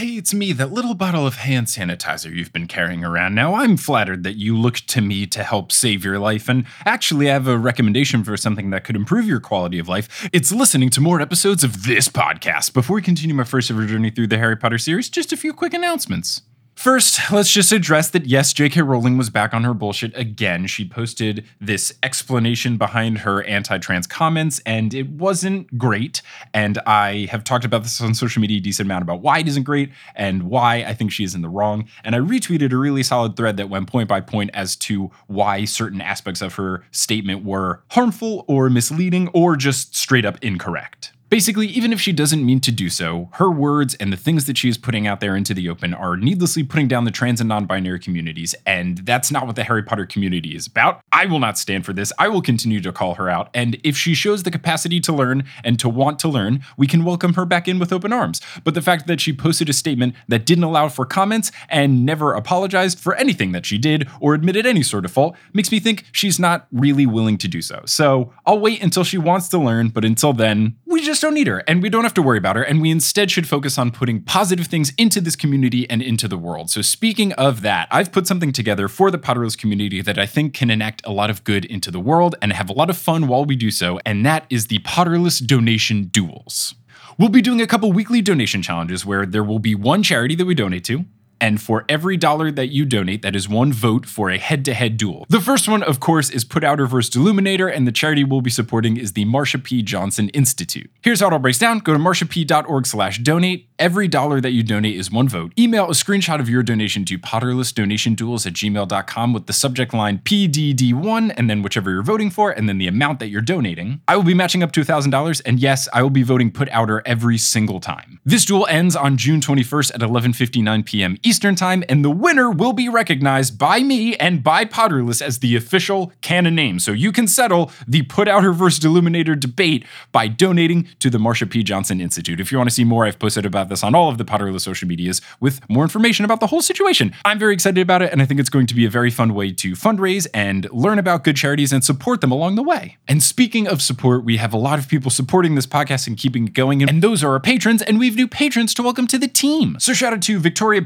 Hey, it's me, that little bottle of hand sanitizer you've been carrying around. Now, I'm flattered that you look to me to help save your life, and actually, I have a recommendation for something that could improve your quality of life. It's listening to more episodes of this podcast. Before we continue my first ever journey through the Harry Potter series, just a few quick announcements. First, let's just address that yes, J.K. Rowling was back on her bullshit again. She posted this explanation behind her anti trans comments, and it wasn't great. And I have talked about this on social media a decent amount about why it isn't great and why I think she is in the wrong. And I retweeted a really solid thread that went point by point as to why certain aspects of her statement were harmful or misleading or just straight up incorrect. Basically, even if she doesn't mean to do so, her words and the things that she is putting out there into the open are needlessly putting down the trans and non binary communities, and that's not what the Harry Potter community is about. I will not stand for this. I will continue to call her out, and if she shows the capacity to learn and to want to learn, we can welcome her back in with open arms. But the fact that she posted a statement that didn't allow for comments and never apologized for anything that she did or admitted any sort of fault makes me think she's not really willing to do so. So I'll wait until she wants to learn, but until then, we just don't need her and we don't have to worry about her. And we instead should focus on putting positive things into this community and into the world. So, speaking of that, I've put something together for the Potterless community that I think can enact a lot of good into the world and have a lot of fun while we do so. And that is the Potterless donation duels. We'll be doing a couple weekly donation challenges where there will be one charity that we donate to, and for every dollar that you donate, that is one vote for a head to head duel. The first one, of course, is Put Outer vs. Deluminator, and the charity we'll be supporting is the Marsha P. Johnson Institute. Here's how it all breaks down go to marshap.org slash donate. Every dollar that you donate is one vote. Email a screenshot of your donation to potterlessdonationduels at gmail.com with the subject line PDD1 and then whichever you're voting for and then the amount that you're donating. I will be matching up to $1,000 and yes, I will be voting Put Outer every single time. This duel ends on June 21st at 11:59 p.m. Eastern Time and the winner will be recognized by me and by Potterless as the official canon name. So you can settle the Put Outer versus Deluminator debate by donating to the Marsha P. Johnson Institute. If you want to see more, I've posted about this on all of the Potterless social medias with more information about the whole situation. I'm very excited about it, and I think it's going to be a very fun way to fundraise and learn about good charities and support them along the way. And speaking of support, we have a lot of people supporting this podcast and keeping it going, and those are our patrons, and we have new patrons to welcome to the team. So shout out to Victoria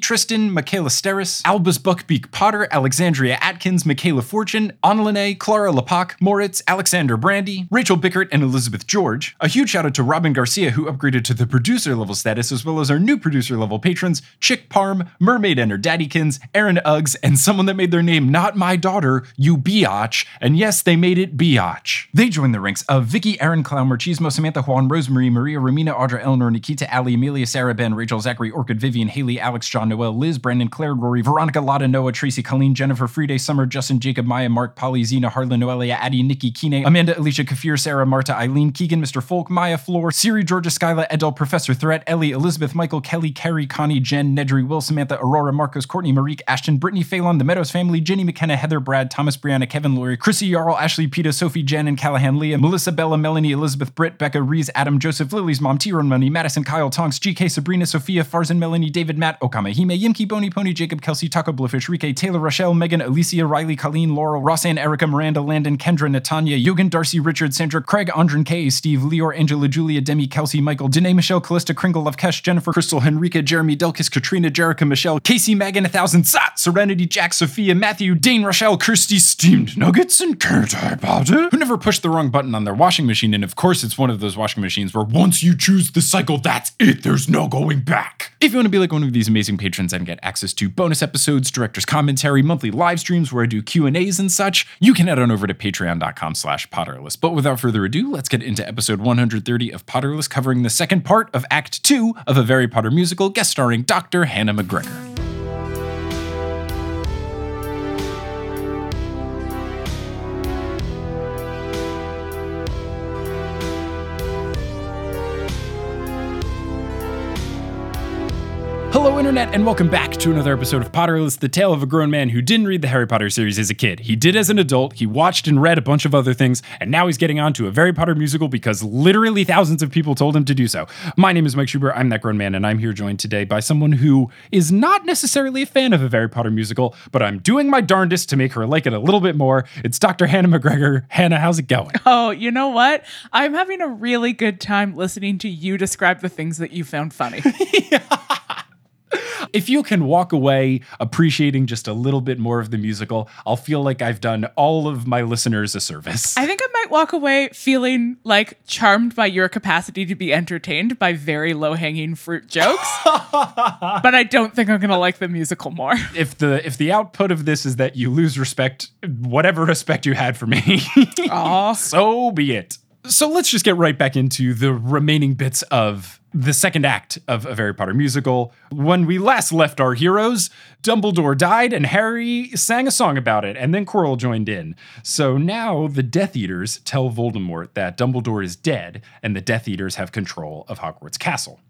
Tristan, Michaela Steris, Albus Buckbeak Potter, Alexandria Atkins, Michaela Fortune, Anlene, Clara Lapak, Moritz, Alexander Brandy, Rachel Bickert, and Elizabeth George. A huge shout out to Robin Garcia, who upgraded to the producer level status, as well as our new producer level patrons, Chick Parm, Mermaid and her Daddykins, Aaron Uggs, and someone that made their name not my daughter, you biatch. And yes, they made it biatch. They joined the ranks of Vicky, Aaron, Clown, Machismo, Samantha, Juan, Rosemary, Maria, Ramina, Audra, Eleanor, Nikita, Ali, Amelia, Sarah, Ben, Rachel, Zachary, Orchid, Vivian, Haley, Alex, John, Noel, Liz, Brandon, Claire, Rory, Veronica, Lotta, Noah, Tracy, Colleen, Jennifer, Friday, Summer, Justin, Jacob, Maya, Mark, Polly, Zena, Harlan, Noelia, Addie, Nikki, Kine, Amanda, Alicia, Kafir, Sarah, Marta, Eileen, Keegan, Mr. Folk, Maya, Floor, Siri, Georgia, Skyla, Edel, Professor Threat, Ellie, Elizabeth, Michael, Kelly, Carrie, Connie, Jen, Nedry, Will, Samantha, Aurora, Marcos, Courtney, Marique, Ashton, Brittany, Phelan, The Meadows Family, Jenny McKenna, Heather, Brad, Thomas, Brianna, Kevin, Laurie, Chrissy, Jarl, Ashley, Peta, Sophie, Jen, and Callahan, Leah, Melissa, Bella, Melanie, Elizabeth, Britt, Becca, Reese, Adam, Joseph, Lily's mom, Tyrone Money, Madison, Kyle, Tonks, GK, Sabrina, Sophia, Farzan, Melanie, David, Matt, Okama, Hime, Yimki, Bony, Pony, Jacob, Kelsey, Taco, Bluefish, Rike, Taylor, Rochelle, Megan, Alicia, Riley, Colleen, Laurel, Rossanne, Erica, Miranda, Landon, Kendra, Natanya, Yogan, Darcy, Richard, Sandra, Craig, Andren K, Steve, Leor, Angela, Julia, Demi, Kelsey, Michael, Danae, Michelle, Callista, Kringle, Lovekesh, Jennifer, Crystal, Henrika, Jeremy, Delkis, Katrina, Jerica, Michelle, Casey, Megan, A Thousand, Sat, Serenity, Jack, Sophia, Matthew, Dane, Rochelle, Kirsty, Steamed Nuggets, and Kurt Ibotta, who never pushed the wrong button on their washing machine. And of course, it's one of those washing machines where once you choose the cycle, that's it. There's no going back. If you want to be like one of these amazing patrons and get access to bonus episodes, director's commentary, monthly live streams where I do Q&As and such, you can head on over to patreon.com slash potterless. But without further ado, let's get into episode 130 of Potterless, covering the second part of Act 2 of a Very Potter musical, guest starring Dr. Hannah McGregor. Internet, and welcome back to another episode of Potterless, the tale of a grown man who didn't read the Harry Potter series as a kid. He did as an adult, he watched and read a bunch of other things, and now he's getting onto a Harry Potter musical because literally thousands of people told him to do so. My name is Mike Schubert, I'm that grown man, and I'm here joined today by someone who is not necessarily a fan of a Harry Potter musical, but I'm doing my darndest to make her like it a little bit more. It's Dr. Hannah McGregor. Hannah, how's it going? Oh, you know what? I'm having a really good time listening to you describe the things that you found funny. if you can walk away appreciating just a little bit more of the musical, I'll feel like I've done all of my listeners a service. I think I might walk away feeling like charmed by your capacity to be entertained by very low hanging fruit jokes. but I don't think I'm going to like the musical more. if the if the output of this is that you lose respect, whatever respect you had for me, so be it. So let's just get right back into the remaining bits of the second act of a Harry Potter musical. When we last left our heroes, Dumbledore died and Harry sang a song about it, and then Quirrell joined in. So now the Death Eaters tell Voldemort that Dumbledore is dead and the Death Eaters have control of Hogwarts Castle.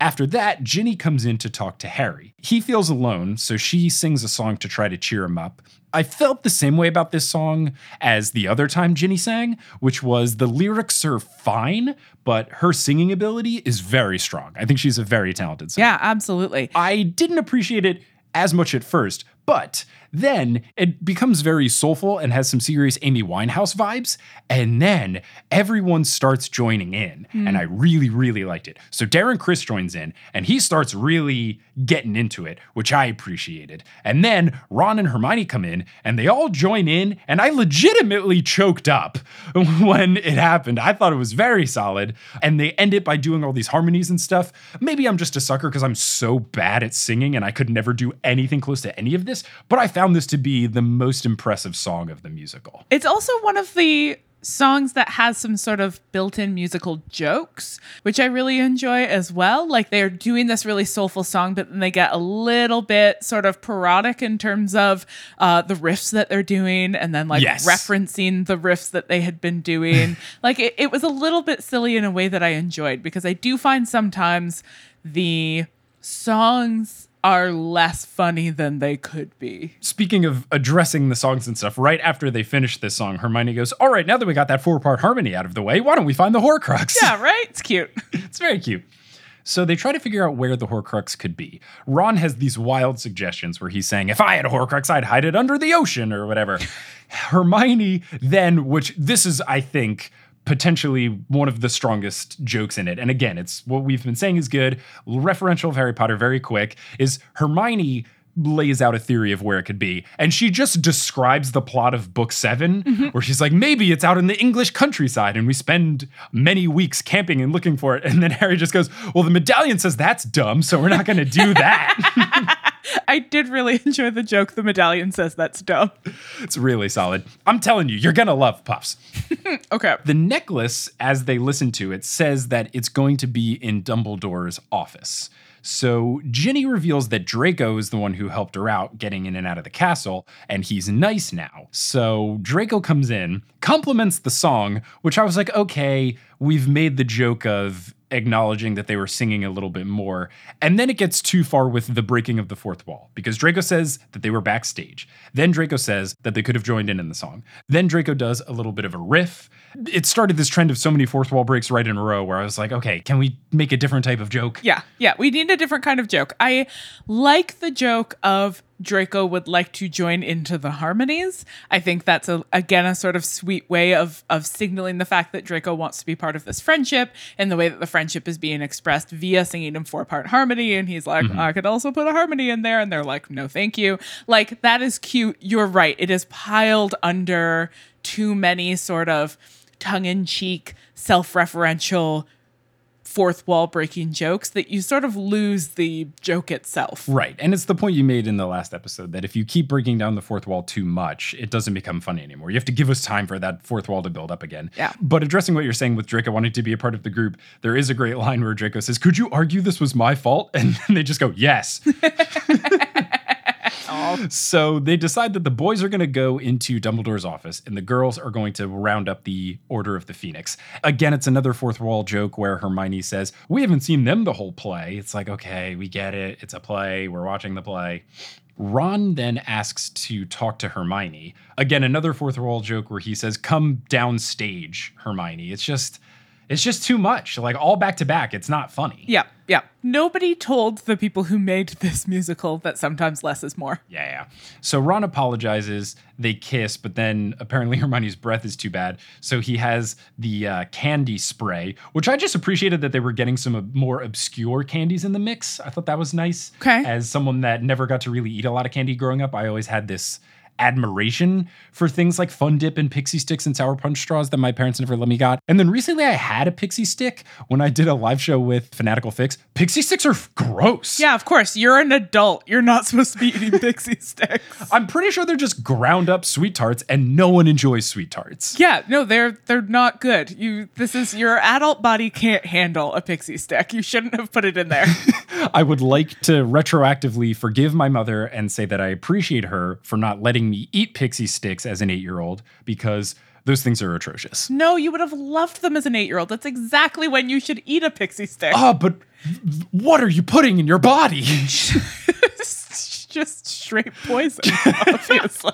After that, Ginny comes in to talk to Harry. He feels alone, so she sings a song to try to cheer him up. I felt the same way about this song as the other time Ginny sang, which was the lyrics are fine, but her singing ability is very strong. I think she's a very talented singer. Yeah, absolutely. I didn't appreciate it as much at first, but then it becomes very soulful and has some serious Amy Winehouse vibes. And then everyone starts joining in. Hmm. And I really, really liked it. So Darren Criss joins in and he starts really getting into it, which I appreciated. And then Ron and Hermione come in and they all join in. And I legitimately choked up when it happened. I thought it was very solid. And they end it by doing all these harmonies and stuff. Maybe I'm just a sucker because I'm so bad at singing and I could never do anything close to any of this. But I found this to be the most impressive song of the musical. It's also one of the songs that has some sort of built-in musical jokes, which I really enjoy as well. Like they're doing this really soulful song, but then they get a little bit sort of parodic in terms of uh, the riffs that they're doing, and then like Yes. referencing the riffs that they had been doing. like it, it was a little bit silly in a way that I enjoyed because I do find sometimes the songs are less funny than they could be. Speaking of addressing the songs and stuff, right after they finish this song, Hermione goes, All right, now that we got that four part harmony out of the way, why don't we find the Horcrux? Yeah, right? It's cute. it's very cute. So they try to figure out where the Horcrux could be. Ron has these wild suggestions where he's saying, if I had a Horcrux, I'd hide it under the ocean or whatever. Hermione then, which this is, I think, potentially one of the strongest jokes in it. And again, it's what we've been saying is good. Referential of Harry Potter, very quick, is Hermione lays out a theory of where it could be. And she just describes the plot of book 7 mm-hmm. where she's like, maybe it's out in the English countryside and we spend many weeks camping and looking for it. And then Harry just goes, well, the medallion says that's dumb, so we're not going to do that. I did really enjoy the joke. The medallion says that's dumb. it's really solid. I'm telling you, you're going to love Puffs. Okay. The necklace, as they listen to it, says that it's going to be in Dumbledore's office. So Ginny reveals that Draco is the one who helped her out getting in and out of the castle, and he's nice now. So Draco comes in, compliments the song, which I was like, okay, we've made the joke of acknowledging that they were singing a little bit more. And then it gets too far with the breaking of the fourth wall because Draco says that they were backstage. Then Draco says that they could have joined in in the song. Then Draco does a little bit of a riff. It started this trend of so many fourth wall breaks right in a row where I was like, okay, can we make a different type of joke? Yeah, yeah, we need a different kind of joke. I like the joke of Draco would like to join into the harmonies. I think that's a again a sort of sweet way of of signaling the fact that Draco wants to be part of this friendship and the way that the friendship is being expressed via singing in four part harmony. And he's like, mm-hmm. I could also put a harmony in there, and they're like, No, thank you. Like that is cute. You're right. It is piled under too many sort of tongue in cheek, self referential fourth wall breaking jokes that you sort of lose the joke itself. Right. And it's the point you made in the last episode that if you keep breaking down the fourth wall too much, it doesn't become funny anymore. You have to give us time for that fourth wall to build up again. Yeah. But addressing what you're saying with Draco wanting to be a part of the group, there is a great line where Draco says, Could you argue this was my fault? And they just go, Yes. So they decide that the boys are going to go into Dumbledore's office and the girls are going to round up the Order of the Phoenix. Again, it's another fourth wall joke where Hermione says, We haven't seen them the whole play. It's like, okay, we get it. It's a play. We're watching the play. Ron then asks to talk to Hermione. Again, another fourth wall joke where he says, Come downstage, Hermione. It's just. It's just too much. Like all back to back. It's not funny. Yeah, yeah. Nobody told the people who made this musical that sometimes less is more. Yeah, yeah. So Ron apologizes. They kiss, but then apparently Hermione's breath is too bad. So he has the uh, candy spray, which I just appreciated that they were getting some uh, more obscure candies in the mix. I thought that was nice. Okay. As someone that never got to really eat a lot of candy growing up, I always had this admiration for things like Fun Dip and Pixie Stix and Sour Punch straws that my parents never let me got. And then recently I had a Pixie Stick when I did a live show with Fanatical Fix. Pixie Stix are gross. Yeah, of course. You're an adult. You're not supposed to be eating pixie stix. I'm pretty sure they're just ground up sweet tarts and no one enjoys sweet tarts. Yeah, no, they're they're not good. You this is your adult body can't handle a pixie stick. You shouldn't have put it in there. I would like to retroactively forgive my mother and say that I appreciate her for not letting me eat pixie stix as an eight year old because those things are atrocious. no, you would have loved them as an 8-year-old. That's exactly when you should eat a pixie stick. Oh, but what are you putting in your body? Just straight poison, obviously.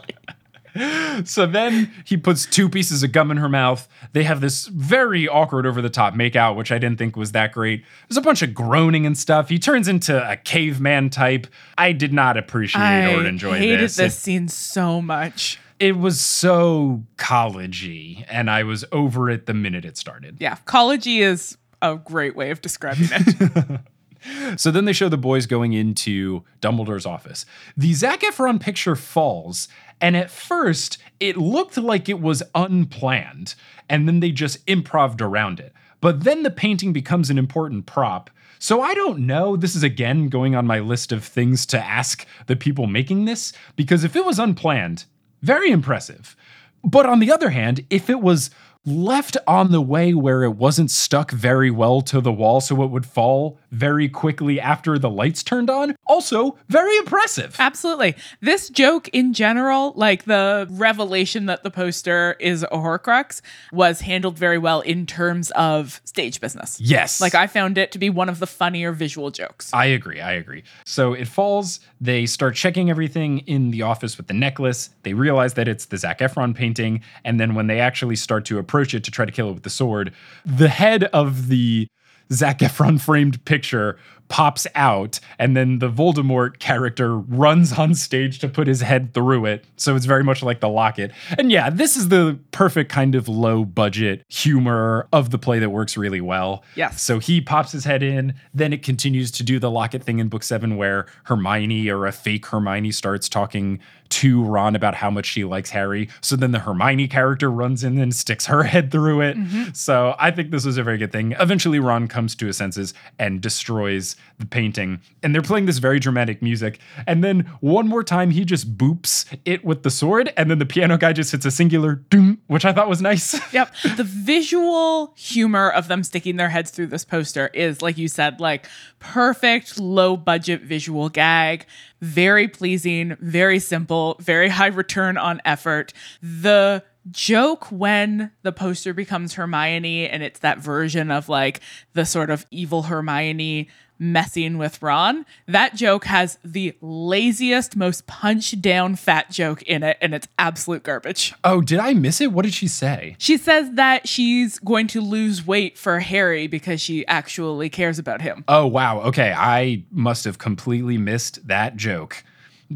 So then he puts two pieces of gum in her mouth. They have this very awkward over the top makeout, which I didn't think was that great. There's a bunch of groaning and stuff. He turns into a caveman type. I did not appreciate I or enjoy it. I hated this. this scene so much. It, it was so collegey, and I was over it the minute it started. Yeah, collegey is a great way of describing it. So then they show the boys going into Dumbledore's office. The Zac Efron picture falls, and at first it looked like it was unplanned, and then they just improved around it. But then the painting becomes an important prop. So I don't know. This is again going on my list of things to ask the people making this, because if it was unplanned, very impressive. But on the other hand, if it was left on the way where it wasn't stuck very well to the wall so it would fall very quickly after the lights turned on, also very impressive. Absolutely. This joke in general, like the revelation that the poster is a Horcrux, was handled very well in terms of stage business. Yes. Like I found it to be one of the funnier visual jokes. I agree. I agree. So it falls. They start checking everything in the office with the necklace. They realize that it's the Zac Efron painting. And then when they actually start to approach it to try to kill it with the sword, the head of the Zac Efron framed picture pops out, and then the Voldemort character runs on stage to put his head through it. So it's very much like the locket. And yeah, this is the perfect kind of low budget humor of the play that works really well. Yes. So he pops his head in. Then it continues to do the locket thing in book seven where Hermione or a fake Hermione starts talking to Ron about how much she likes Harry. So then the Hermione character runs in and sticks her head through it. Mm-hmm. So I think this was a very good thing. Eventually, Ron comes to his senses and destroys the painting. And they're playing this very dramatic music. And then one more time, he just boops it with the sword. And then the piano guy just hits a singular doom, which I thought was nice. Yep. The visual humor of them sticking their heads through this poster is, like you said, like perfect low budget visual gag. Very pleasing, very simple, very high return on effort. The joke when the poster becomes Hermione and it's that version of like the sort of evil Hermione messing with Ron. That joke has the laziest, most punch down fat joke in it, and it's absolute garbage. Oh, did I miss it? What did she say? She says that she's going to lose weight for Harry because she actually cares about him. Oh, wow. Okay. I must have completely missed that joke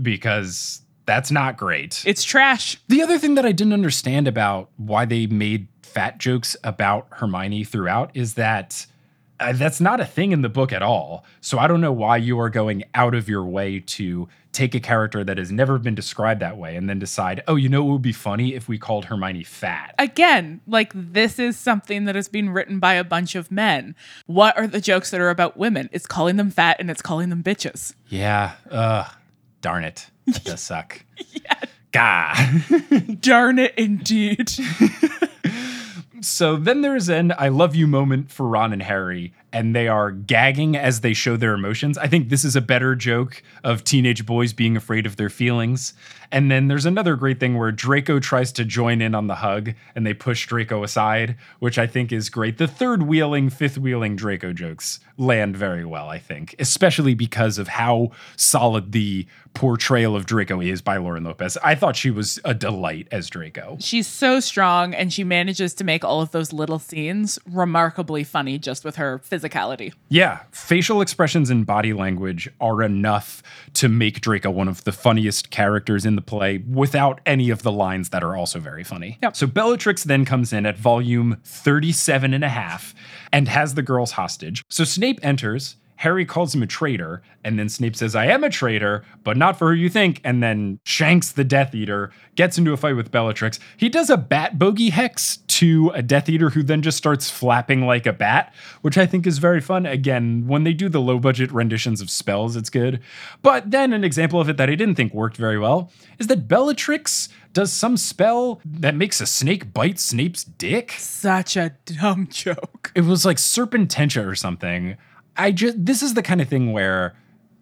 because that's not great. It's trash. The other thing that I didn't understand about why they made fat jokes about Hermione throughout is that uh, that's not a thing in the book at all. So I don't know why you are going out of your way to take a character that has never been described that way and then decide, oh, you know, it would be funny if we called Hermione fat. Again, like this is something that has been written by a bunch of men. What are the jokes that are about women? It's calling them fat and it's calling them bitches. Yeah. Ugh. Darn it. That does suck. yeah. Gah. Darn it, indeed. So then there's an I love you moment for Ron and Harry. And they are gagging as they show their emotions. I think this is a better joke of teenage boys being afraid of their feelings. And then there's another great thing where Draco tries to join in on the hug and they push Draco aside, which I think is great. The third wheeling, fifth wheeling Draco jokes land very well, I think, especially because of how solid the portrayal of Draco is by Lauren Lopez. I thought she was a delight as Draco. She's so strong and she manages to make all of those little scenes remarkably funny just with her physicality. Yeah, facial expressions and body language are enough to make Draco one of the funniest characters in the play without any of the lines that are also very funny. Yep. So Bellatrix then comes in at volume 37 and a half and has the girls hostage. So Snape enters Harry calls him a traitor, and then Snape says, I am a traitor, but not for who you think, and then shanks the Death Eater, gets into a fight with Bellatrix. He does a bat bogey hex to a Death Eater who then just starts flapping like a bat, which I think is very fun. Again, when they do the low budget renditions of spells, it's good. But then an example of it that I didn't think worked very well is that Bellatrix does some spell that makes a snake bite Snape's dick. Such a dumb joke. It was like Serpententia or something. I just this is the kind of thing where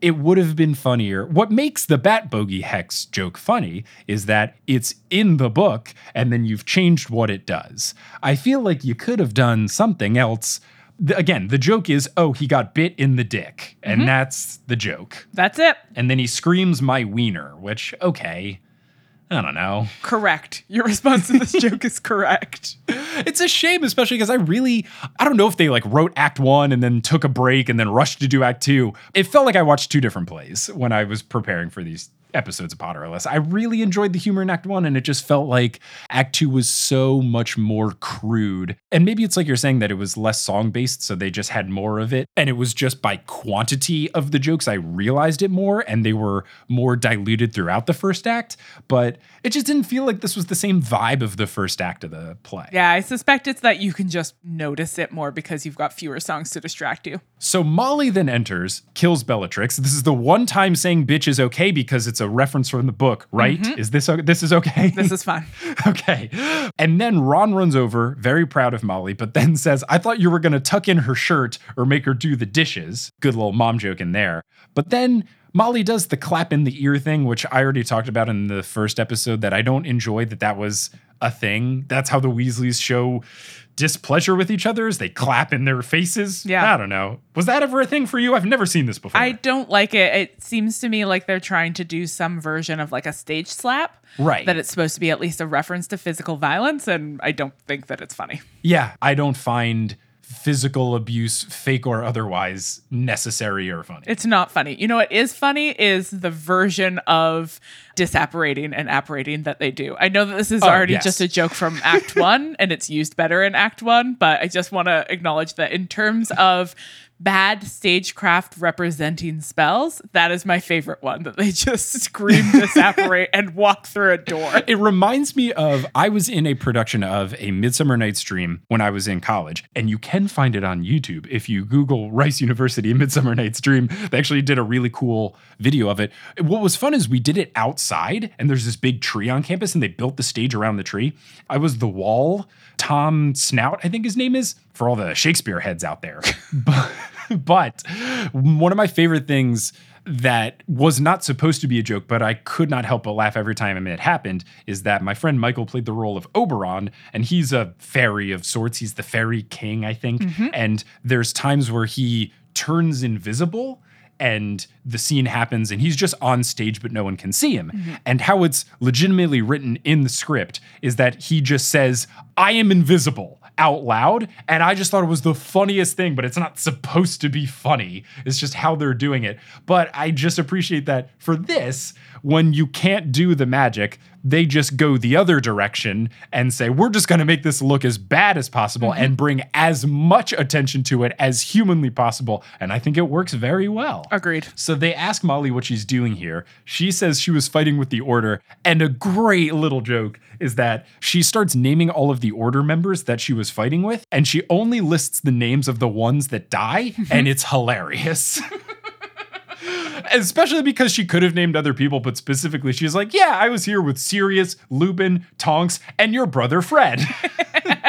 it would have been funnier. What makes the Bat Bogey Hex joke funny is that it's in the book and then you've changed what it does. I feel like you could have done something else. The- Again, the joke is, oh, he got bit in the dick, and mm-hmm. that's the joke. That's it. And then he screams, my wiener, which, okay, I don't know. Correct. Your response to this joke is correct. It's a shame, especially because I really, I don't know if they like wrote Act One and then took a break and then rushed to do Act Two. It felt like I watched two different plays when I was preparing for these episodes of Potterless. I really enjoyed the humor in Act One, and it just felt like Act Two was so much more crude. And maybe it's like you're saying that it was less song based, so they just had more of it. And it was just by quantity of the jokes, I realized it more, and they were more diluted throughout the first act. But it just didn't feel like this was the same vibe of the first act of the play. Yeah, I suspect it's that you can just notice it more because you've got fewer songs to distract you. So Molly then enters, kills Bellatrix. This is the one time saying bitch is okay because it's a reference from the book, right? Mm-hmm. Is this this is okay? This is fine. okay. And then Ron runs over, very proud of Molly, but then says, I thought you were going to tuck in her shirt or make her do the dishes. Good little mom joke in there. But then Molly does the clap in the ear thing, which I already talked about in the first episode, that I don't enjoy that that was a thing. That's how the Weasleys show displeasure with each other is they clap in their faces. Yeah. I don't know. Was that ever a thing for you? I've never seen this before. I don't like it. It seems to me like they're trying to do some version of like a stage slap. Right. That it's supposed to be at least a reference to physical violence, and I don't think that it's funny. yeah, I don't find physical abuse, fake or otherwise, necessary or funny. It's not funny. You know what is funny is the version of disapparating and apparating that they do. I know that this is Oh, already yes. just a joke from Act One and it's used better in Act One, but I just want to acknowledge that in terms of bad stagecraft representing spells, that is my favorite one that they just scream disapparate and walk through a door. It reminds me of I was in a production of A Midsummer Night's Dream when I was in college, and you can find it on YouTube if you Google Rice University Midsummer Night's Dream. They actually did a really cool video of it. What was fun is we did it outside, and there's this big tree on campus, and they built the stage around the tree. I was the wall. Tom Snout, I think his name is, for all the Shakespeare heads out there. but, but one of my favorite things that was not supposed to be a joke, but I could not help but laugh every time it happened, is that my friend Michael played the role of Oberon, and he's a fairy of sorts. He's the fairy king, I think. Mm-hmm. And there's times where he turns invisible and the scene happens and he's just on stage but no one can see him mm-hmm. and how it's legitimately written in the script is that he just says i am invisible out loud and i just thought it was the funniest thing but it's not supposed to be funny. It's just how they're doing it. But i just appreciate that for this when you can't do the magic they just go the other direction and say we're just going to make this look as bad as possible mm-hmm. and bring as much attention to it as humanly possible and i think it works very well Agreed. so they ask Molly what she's doing here. She says she was fighting with the Order. And a great little joke is that she starts naming all of the Order members that she was fighting with, and she only lists the names of the ones that die, and it's hilarious. Especially because she could have named other people, but specifically she's like, Yeah, I was here with Sirius, Lupin, Tonks, and your brother Fred.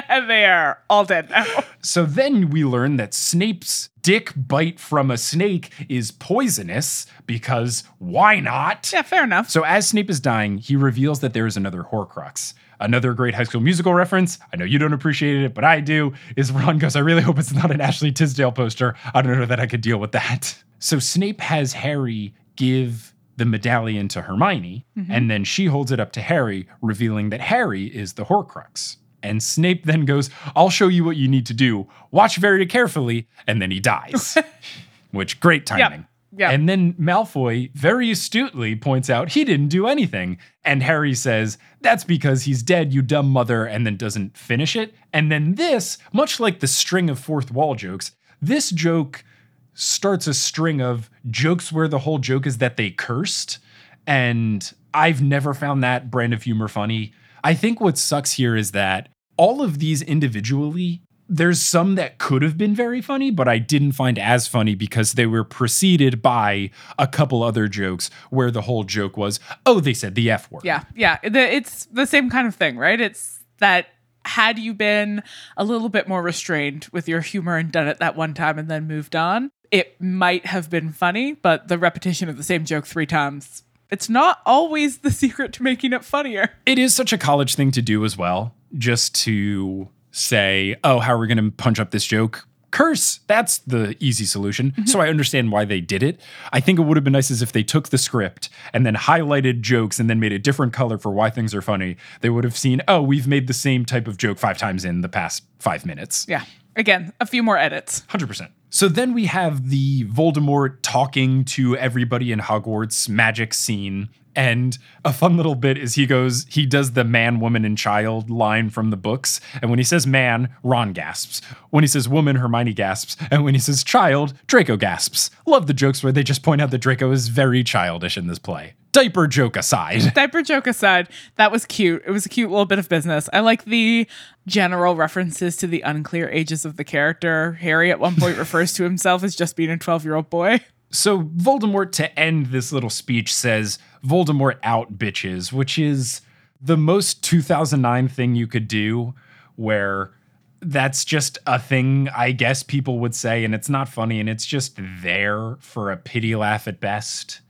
and they are all dead now. So then we learn that Snape's dick bite from a snake is poisonous because why not? Yeah, fair enough. So as Snape is dying, he reveals that there is another Horcrux. Another great High School Musical reference. I know you don't appreciate it, but I do. Is Ron goes, I really hope it's not an Ashley Tisdale poster. I don't know that I could deal with that. So Snape has Harry give the medallion to Hermione, mm-hmm. and then she holds it up to Harry, revealing that Harry is the Horcrux. And Snape then goes, I'll show you what you need to do. Watch very carefully. And then he dies. Which, great timing. Yep. And then Malfoy very astutely points out he didn't do anything. And Harry says, That's because he's dead, you dumb mother, and then doesn't finish it. And then this, much like the string of fourth wall jokes, this joke starts a string of jokes where the whole joke is that they cursed. And I've never found that brand of humor funny. I think what sucks here is that all of these individually, there's some that could have been very funny, but I didn't find as funny because they were preceded by a couple other jokes where the whole joke was, oh, they said the F word. Yeah, yeah. The- It's the same kind of thing, right? It's that had you been a little bit more restrained with your humor and done it that one time and then moved on, it might have been funny, but the repetition of the same joke three times, it's not always the secret to making it funnier. It is such a college thing to do as well, just to say, oh, how are we going to punch up this joke? Curse. That's the easy solution. Mm-hmm. So I understand why they did it. I think it would have been nice as if they took the script and then highlighted jokes and then made a different color for why things are funny. They would have seen, oh, we've made the same type of joke five times in the past five minutes. Yeah. Again, a few more edits. 100%. So then we have the Voldemort talking to everybody in Hogwarts magic scene. And a fun little bit is he goes, he does the man, woman, and child line from the books. And when he says man, Ron gasps. When he says woman, Hermione gasps. And when he says child, Draco gasps. Love the jokes where they just point out that Draco is very childish in this play. Diaper joke aside. Diaper joke aside, that was cute. It was a cute little bit of business. I like the general references to the unclear ages of the character. Harry at one point refers to himself as just being a 12 year old boy. So Voldemort to end this little speech says, Voldemort out bitches, which is the most 2009 thing you could do where that's just a thing I guess people would say and it's not funny and it's just there for a pity laugh at best.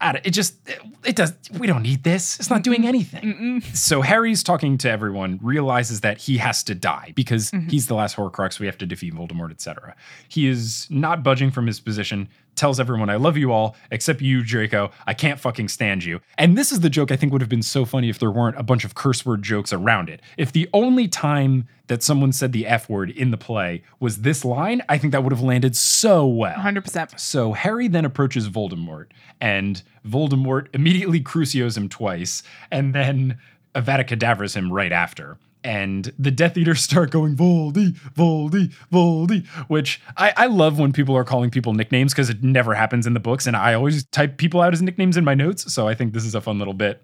I don't- It just it does we don't need this. It's not doing anything. So Harry's talking to everyone, realizes that he has to die because mm-hmm. he's the last Horcrux. We have to defeat Voldemort, etc. He is not budging from his position. Tells everyone, "I love you all except you, Draco. I can't fucking stand you." And this is the joke I think would have been so funny if there weren't a bunch of curse word jokes around it. If the only time that someone said the F word in the play was this line, I think that would have landed so well. 100%. So Harry then approaches Voldemort, and Voldemort immediately Crucios him twice, and then Avada Kedavras him right after. And the Death Eaters start going Voldy, Voldy, Voldy, which I, I love when people are calling people nicknames because it never happens in the books, and I always type people out as nicknames in my notes. So I think this is a fun little bit.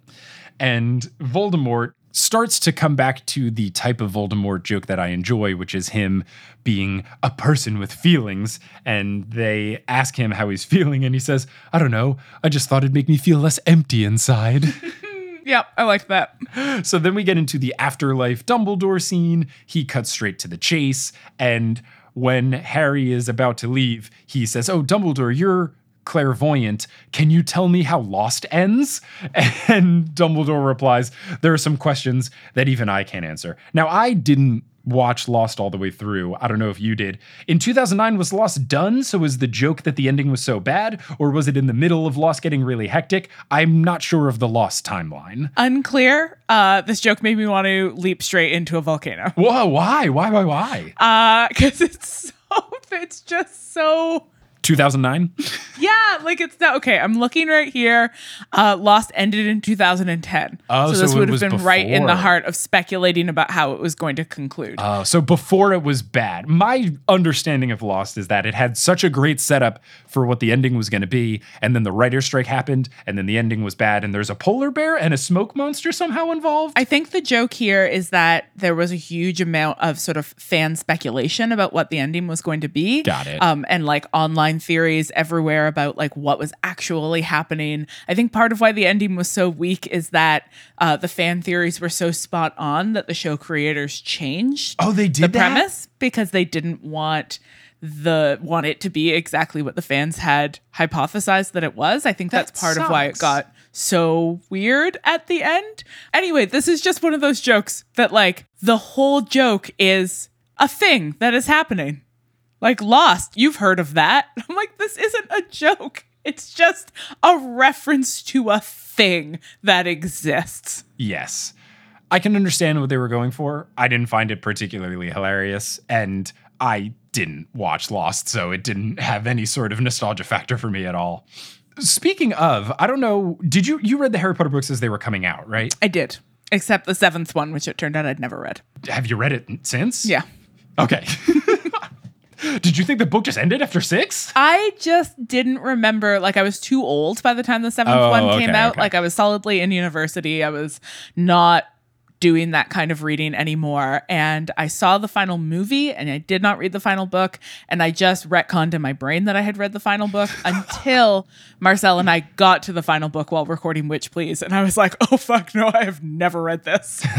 And Voldemort starts to come back to the type of Voldemort joke that I enjoy, which is him being a person with feelings. And they ask him how he's feeling, and he says, I don't know, I just thought it'd make me feel less empty inside. Yep, I like that. so then we get into the afterlife Dumbledore scene. He cuts straight to the chase. And when Harry is about to leave, he says, Oh, Dumbledore, you're clairvoyant. Can you tell me how Lost ends? And Dumbledore replies, There are some questions that even I can't answer. Now, I didn't watch Lost all the way through. I don't know if you did. In 2009, was Lost done? So was the joke that the ending was so bad? Or was it in the middle of Lost getting really hectic? I'm not sure of the Lost timeline. Unclear. Uh, this joke made me want to leap straight into a volcano. Whoa, why? Why, why, why? Uh, because it's so, it's just so 2009? Yeah, like it's not okay. I'm looking right here. Uh, Lost ended in 2010. Oh, so so this it would have been right in the heart of speculating about how it was going to conclude. Oh, so before it was bad. My understanding of Lost is that it had such a great setup for what the ending was going to be, and then the writer strike happened, and then the ending was bad, and there's a polar bear and a smoke monster somehow involved. I think the joke here is that there was a huge amount of sort of fan speculation about what the ending was going to be. Got it. Um, and like online theories everywhere about like what was actually happening. I think part of why the ending was so weak is that uh, the fan theories were so spot on that the show creators changed. Oh, they did the that? premise because they didn't want the want it to be exactly what the fans had hypothesized that it was. I think That that's part of why it got so weird at the end. Anyway, this is just one of those jokes that like the whole joke is a thing that is happening. Like Lost, you've heard of that. I'm like this isn't a joke. It's just a reference to a thing that exists. Yes. I can understand what they were going for. I didn't find it particularly hilarious, and I didn't watch Lost, so it didn't have any sort of nostalgia factor for me at all. Speaking of, I don't know, did you you read the Harry Potter books as they were coming out, right? I did. Except the seventh one, which it turned out I'd never read. Have you read it since? Yeah. Okay. did you think the book just ended after 6? I just didn't remember. Like, I was too old by the time the seventh Oh, one came okay, out. okay. Like, I was solidly in university. I was not doing that kind of reading anymore. And I saw the final movie and I did not read the final book. And I just retconned in my brain that I had read the final book until Marcelle and I got to the final book while recording Witch Please. And I was like, oh, fuck, no, I have never read this.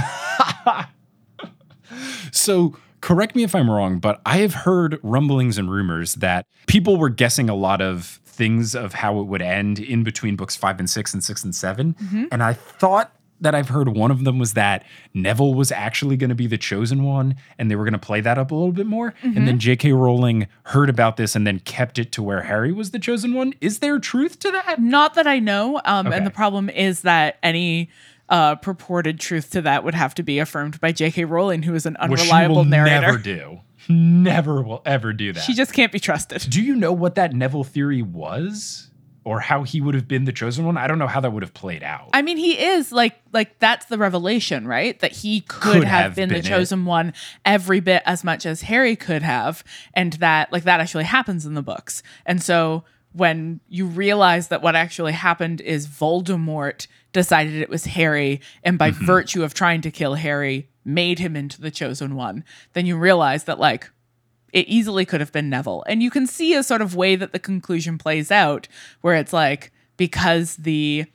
So, correct me if I'm wrong, but I have heard rumblings and rumors that people were guessing a lot of things of how it would end in between books five and six and six and 7 And I thought that I've heard one of them was that Neville was actually going to be the chosen one and they were going to play that up a little bit more. And then J.K. Rowling heard about this and then kept it to where Harry was the chosen one. Is there truth to that? Not that I know. Um, Okay. And the problem is that any uh, purported truth to that would have to be affirmed by J.K. Rowling, who is an Which she unreliable will narrator. never do. Never will ever do that. She just can't be trusted. Do you know what that Neville theory was? Or how he would have been the chosen one? I don't know how that would have played out. I mean, he is like like that's the revelation, right? That he could, Could have, have been, been the it. chosen one every bit as much as Harry could have, and that like that actually happens in the books. And so when you realize that what actually happened is Voldemort decided it was Harry, and by virtue of trying to kill Harry, made him into the chosen one, then you realize that like it easily could have been Neville. And you can see a sort of way that the conclusion plays out where it's like because the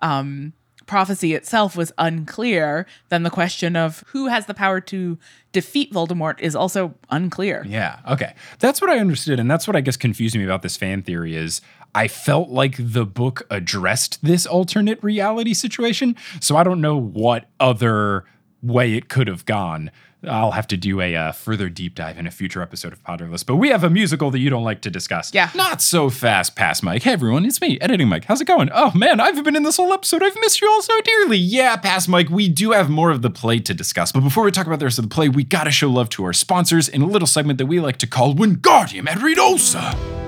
um prophecy itself was unclear, then the question of who has the power to defeat Voldemort is also unclear. Yeah. Okay. That's what I understood. And that's what I guess confused me about this fan theory is I felt like the book addressed this alternate reality situation. So I don't know what other way it could have gone. I'll have to do a uh, further deep dive in a future episode of Potterless. But we have a musical that you don't like to discuss. Yeah. Not so fast, past Mike. Hey, everyone. It's me, editing Mike. How's it going? Oh, man. I've been in this whole episode. I've missed you all so dearly. Yeah, past Mike. We do have more of the play to discuss. But before we talk about the rest of the play, we got to show love to our sponsors in a little segment that we like to call Wingardium Adridosa.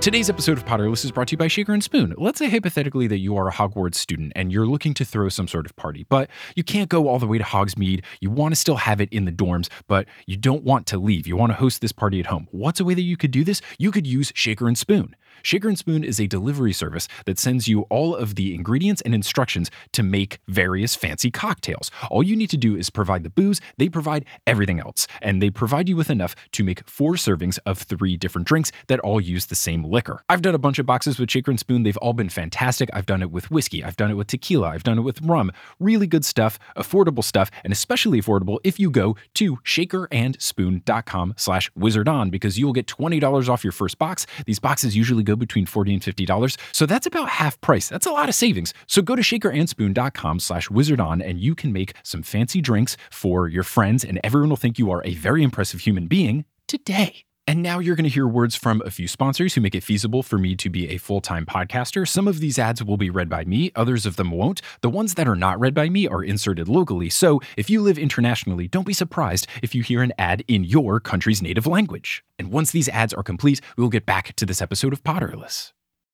Today's episode of Potterless is brought to you by Shaker and Spoon. Let's say hypothetically that you are a Hogwarts student and you're looking to throw some sort of party, but you can't go all the way to Hogsmeade. You want to still have it in the dorms, but you don't want to leave. You want to host this party at home. What's a way that you could do this? You could use Shaker and Spoon. Shaker and Spoon is a delivery service that sends you all of the ingredients and instructions to make various fancy cocktails. All you need to do is provide the booze, they provide everything else, and they provide you with enough to make four servings of three different drinks that all use the same liquor. I've done a bunch of boxes with Shaker and Spoon. They've all been fantastic. I've done it with whiskey, I've done it with tequila, I've done it with rum. Really good stuff, affordable stuff, and especially affordable if you go to shakerandspoon.com slash wizardon because you will get $20 off your first box. These boxes usually go between 40 and $50. So that's about half price. That's a lot of savings. So go to shakerandspoon.com slash wizardon and you can make some fancy drinks for your friends and everyone will think you are a very impressive human being today. And now you're going to hear words from a few sponsors who make it feasible for me to be a full time podcaster. Some of these ads will be read by me, others of them won't. The ones that are not read by me are inserted locally. So if you live internationally, don't be surprised if you hear an ad in your country's native language. And once these ads are complete, we will get back to this episode of Potterless.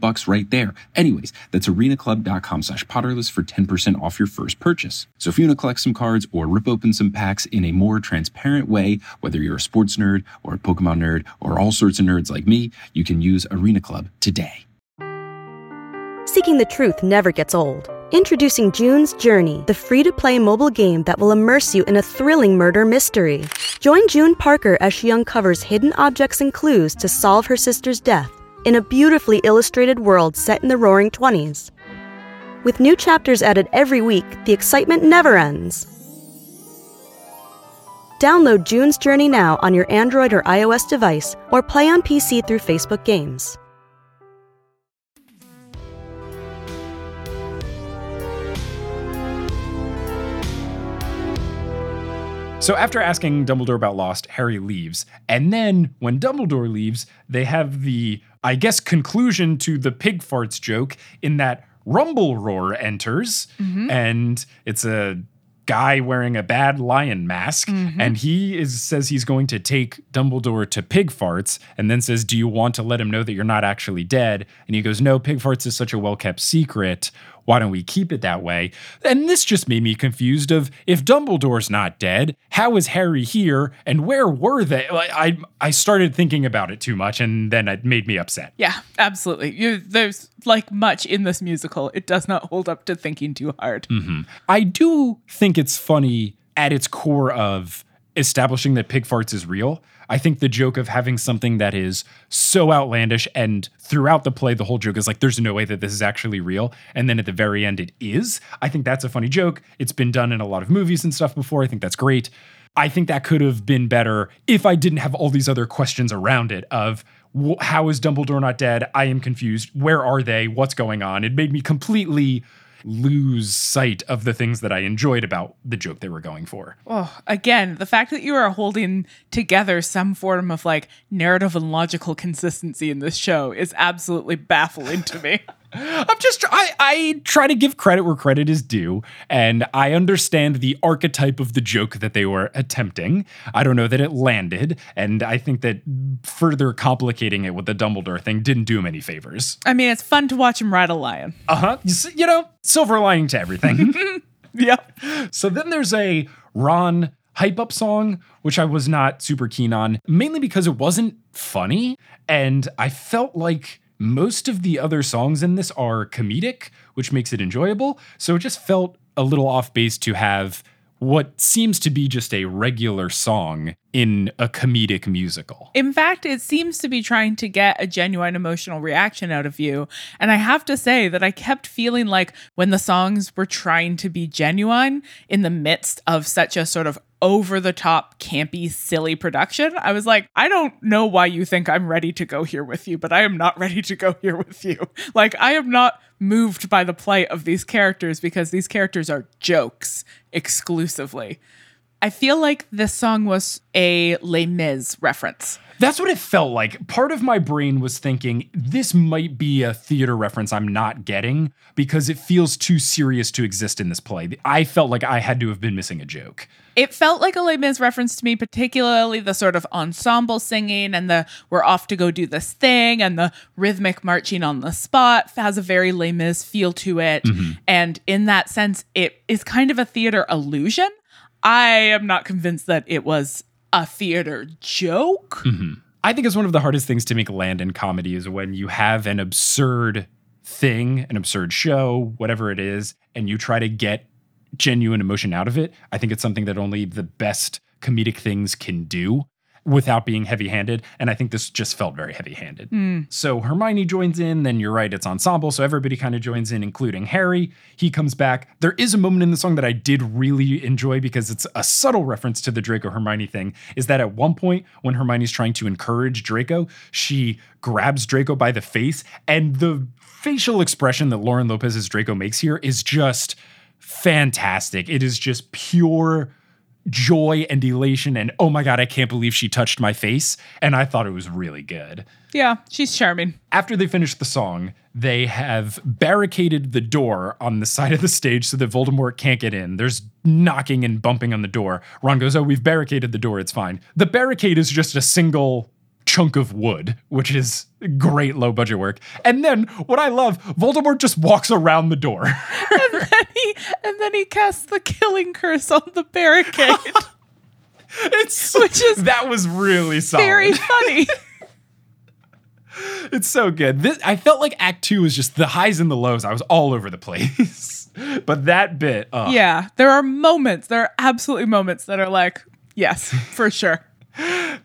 bucks right there. Anyways, that's arenaclub.com slash potterless for 10% off your first purchase. So if you want to collect some cards or rip open some packs in a more transparent way, whether you're a sports nerd or a Pokemon nerd or all sorts of nerds like me, you can use Arena Club today. Seeking the truth never gets old. Introducing June's Journey, the free to play mobile game that will immerse you in a thrilling murder mystery. Join June Parker as she uncovers hidden objects and clues to solve her sister's death in a beautifully illustrated world set in the roaring 20s. With new chapters added every week, the excitement never ends. Download June's Journey now on your Android or iOS device or play on PC through Facebook Games. So after asking Dumbledore about Lost, Harry leaves. And then when Dumbledore leaves, they have the, I guess, conclusion to the pig farts joke in that Rumbleroar enters mm-hmm. and it's a guy wearing a bad lion mask mm-hmm. and he is says he's going to take Dumbledore to pig farts and then says do you want to let him know that you're not actually dead? And he goes no pig farts is such a well kept secret why don't we keep it that way and this just made me confused of if Dumbledore's not dead how is Harry here and where were they I I started thinking about it too much and then it made me upset Yeah, absolutely. You, there's like much in this musical. It does not hold up to thinking too hard. Mm-hmm. I do think it's funny at its core of establishing that pig farts is real. I think the joke of having something that is so outlandish and throughout the play, the whole joke is like, there's no way that this is actually real. And then at the very end, it is. I think that's a funny joke. It's been done in a lot of movies and stuff before. I think that's great. I think that could have been better if I didn't have all these other questions around it of how is Dumbledore not dead? I am confused. Where are they? What's going on? It made me completely lose sight of the things that I enjoyed about the joke they were going for. Oh, again, the fact that you are holding together some form of like narrative and logical consistency in this show is absolutely baffling to me. I'm just I I try to give credit where credit is due, and I understand the archetype of the joke that they were attempting. I don't know that it landed, and I think that further complicating it with the Dumbledore thing didn't do him any favors. I mean, it's fun to watch him ride a lion. Uh huh. You know, silver lining to everything. yeah. So then there's a Ron hype up song, which I was not super keen on, mainly because it wasn't funny. And I felt like most of the other songs in this are comedic, which makes it enjoyable. So it just felt a little off base to have what seems to be just a regular song in a comedic musical. In fact, it seems to be trying to get a genuine emotional reaction out of you. And I have to say that I kept feeling like when the songs were trying to be genuine in the midst of such a sort of over the top, campy, silly production, I was like, I don't know why you think I'm ready to go here with you, but I am not ready to go here with you. Like, I am not moved by the plight of these characters because these characters are jokes exclusively. I feel like this song was a Les Mis reference. That's what it felt like. Part of my brain was thinking this might be a theater reference I'm not getting because it feels too serious to exist in this play. I felt like I had to have been missing a joke. It felt like a Les Mis reference to me, particularly the sort of ensemble singing and the we're off to go do this thing and the rhythmic marching on the spot has a very Les Mis feel to it. Mm-hmm. And in that sense, it is kind of a theater illusion. I am not convinced that it was a theater joke. Mm-hmm. I think it's one of the hardest things to make land in comedy is when you have an absurd thing, an absurd show, whatever it is, and you try to get genuine emotion out of it. I think it's something that only the best comedic things can do without being heavy-handed and i think this just felt very heavy-handed. Hmm. So hermione joins in then you're right it's ensemble so everybody kind of joins in including harry. He comes back. There is a moment in the song that i did really enjoy because it's a subtle reference to the draco hermione thing is that at one point when hermione's trying to encourage draco she grabs draco by the face and the facial expression that lauren lopez's draco makes here is just fantastic. It is just pure joy and elation and oh my god i can't believe she touched my face. And i thought it was really good. Yeah, she's charming. after they finish the song they have barricaded the door on the side of the stage so that voldemort can't get in. There's knocking and bumping on the door. Ron goes oh we've barricaded the door. It's fine. The barricade is just a single chunk of wood which is great low budget work and then what i love voldemort just walks around the door and then he and then he casts the killing curse on the barricade. it's Which is that was really solid Very funny. It's so good. This, I felt like Act Two was just the highs and the lows. I was all over the place. but that bit, uh, yeah, there are moments. There are absolutely moments that are like, yes, for sure.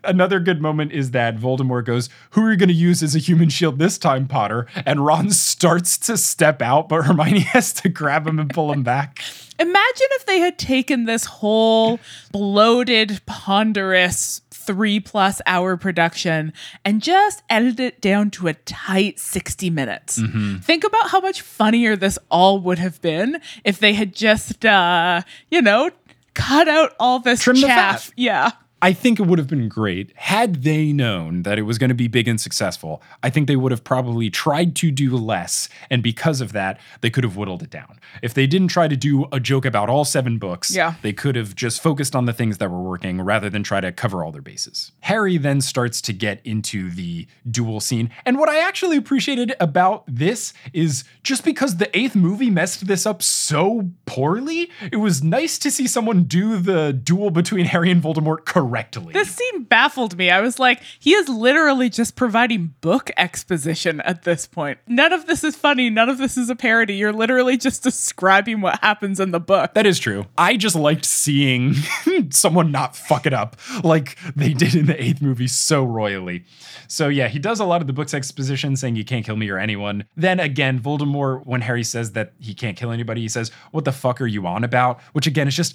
Another good moment is that Voldemort goes, "Who are you going to use as a human shield this time, Potter?" And Ron starts to step out, but Hermione has to grab him and pull him back. Imagine if they had taken this whole bloated, ponderous three plus hour production and just edited it down to a tight 60 minutes. Think about how much funnier this all would have been if they had just, uh, you know, cut out all this Trim the chaff. Yeah. I think it would have been great had they known that it was going to be big and successful. I think they would have probably tried to do less, and because of that, they could have whittled it down. If they didn't try to do a joke about all seven books, Yeah. they could have just focused on the things that were working rather than try to cover all their bases. Harry then starts to get into the duel scene, and what I actually appreciated about this is just because the eighth movie messed this up so poorly, it was nice to see someone do the duel between Harry and Voldemort correctly. This scene baffled me. I was like, he is literally just providing book exposition at this point. None of this is funny. None of this is a parody. You're literally just describing what happens in the book. That is true. I just liked seeing someone not fuck it up like they did in the eighth movie so royally. So yeah, he does a lot of the book's exposition saying you can't kill me or anyone. Then again, Voldemort, when Harry says that he can't kill anybody, he says, "What the fuck are you on about?" Which again is just,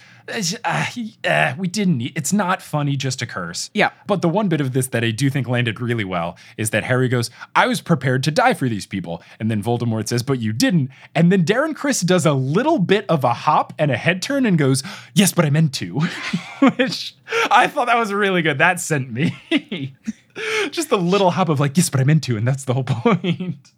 uh, uh, we didn't. Need, it's not funny just to curse. Yeah. But the one bit of this that I do think landed really well is that Harry goes, I was prepared to die for these people. And then Voldemort says, But you didn't. And then Darren Criss does a little bit of a hop and a head turn and goes, Yes, but I meant to. Which I thought that was really good. That sent me. Just a little hop of like, Yes, but I meant to. And that's the whole point.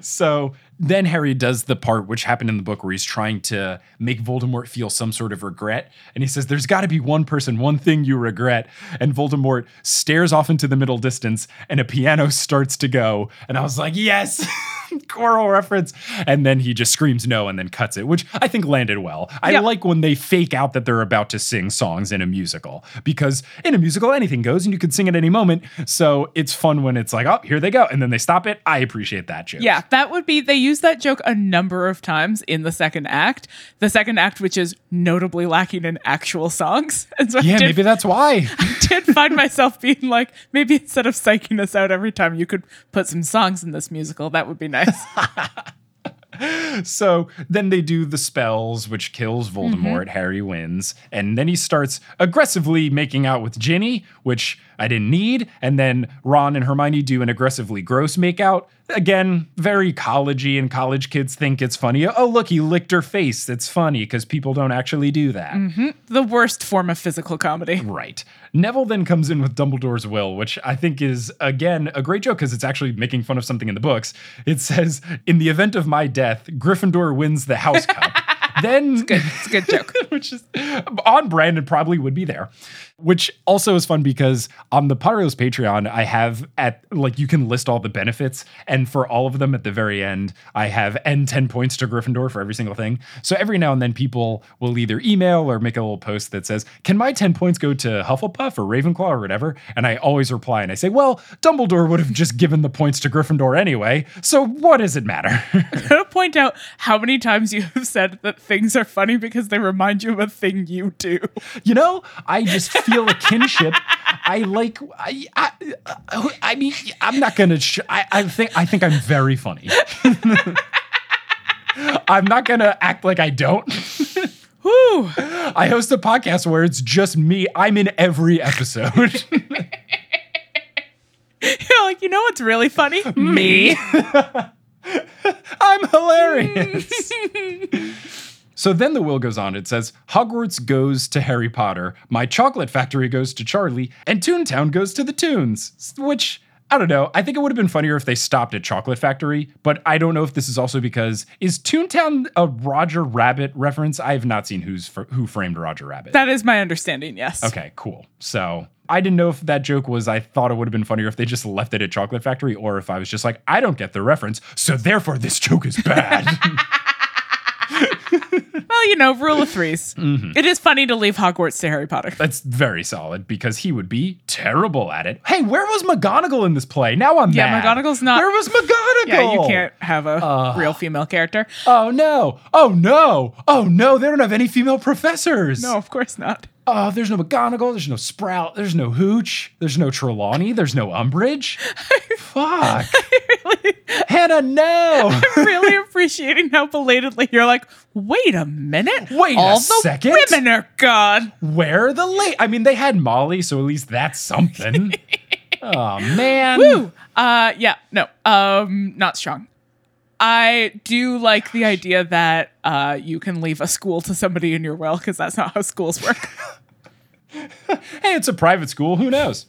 So then Harry does the part which happened in the book where he's trying to make Voldemort feel some sort of regret. And he says, There's got to be one person, one thing you regret. And Voldemort stares off into the middle distance and a piano starts to go. And I was like, Yes, Quirrell reference. And then he just screams no and then cuts it, which I think landed well. I Yeah. like when they fake out that they're about to sing songs in a musical because in a musical, anything goes and you could sing at any moment. So it's fun when it's like, Oh, here they go. And then they stop it. I appreciate that joke. Yeah, that would be, they use that joke a number of times in the second act. The second act, which is notably lacking in actual songs. And so Yeah, did, maybe that's why. I did find myself being like, maybe instead of psyching us out every time, you could put some songs in this musical. That would be nice. so then they do the spells, which kills Voldemort. Mm-hmm. Harry wins. And then he starts aggressively making out with Ginny, which I didn't need. And then Ron and Hermione do an aggressively gross makeout. Again, very collegey, and college kids think it's funny. Oh, look, he licked her face. It's funny because people don't actually do that. Mm-hmm. The worst form of physical comedy. Right. Neville then comes in with Dumbledore's will, which I think is, again, a great joke because it's actually making fun of something in the books. It says, In the event of my death, Gryffindor wins the House Cup. then. Good. It's a good joke. which is on brand and probably would be there. Which also is fun because on the Potterless Patreon, I have at like you can list all the benefits, and for all of them at the very end, I have n 10 points to Gryffindor for every single thing. So every now and then people will either email or make a little post that says, Can my 10 points go to Hufflepuff or Ravenclaw or whatever? And I always reply and I say, Well, Dumbledore would have just given the points to Gryffindor anyway, so what does it matter? I'm gonna point out how many times you have said that things are funny because they remind you of a thing you do. You know, I just feel a kinship. I like. I. I, I mean, I'm not gonna. Sh- I. I think. I think I'm very funny. I'm not gonna act like I don't. Whew. I host a podcast where it's just me. I'm in every episode. You're like, you know what's really funny? me. I'm hilarious. So then the will goes on. It says Hogwarts goes to Harry Potter, my chocolate factory goes to Charlie, and Toontown goes to the Toons. Which I don't know. I think it would have been funnier if they stopped at Chocolate Factory, but I don't know if this is also because is Toontown a Roger Rabbit reference? I have not seen who's fr- who framed Roger Rabbit. That is my understanding, yes. Okay, cool. So I didn't know if that joke was, I thought it would have been funnier if they just left it at Chocolate Factory, or if I was just like, I don't get the reference, so therefore this joke is bad. Well, you know, rule of 3s Mm-hmm. It is funny to leave Hogwarts to Harry Potter. That's very solid because he would be terrible at it. Hey, where was McGonagall in this play? Now I'm Yeah, mad. McGonagall's not- Where was McGonagall? Yeah, you can't have a real female character. Oh no! Oh no! Oh no! They don't have any female professors. No, of course not. Oh, there's no McGonagall. There's no Sprout. There's no Hooch. There's no Trelawney. There's no Umbridge. Fuck. Hannah, no. I'm really appreciating how belatedly you're like, wait a minute. Wait a All the second. women are gone. Where are the late? I mean, they had Molly, so at least that's something. oh man. Woo. Uh, yeah, no, um, not strong. I do like the idea that uh, you can leave a school to somebody in your will because that's not how schools work. Hey, it's a private school. Who knows?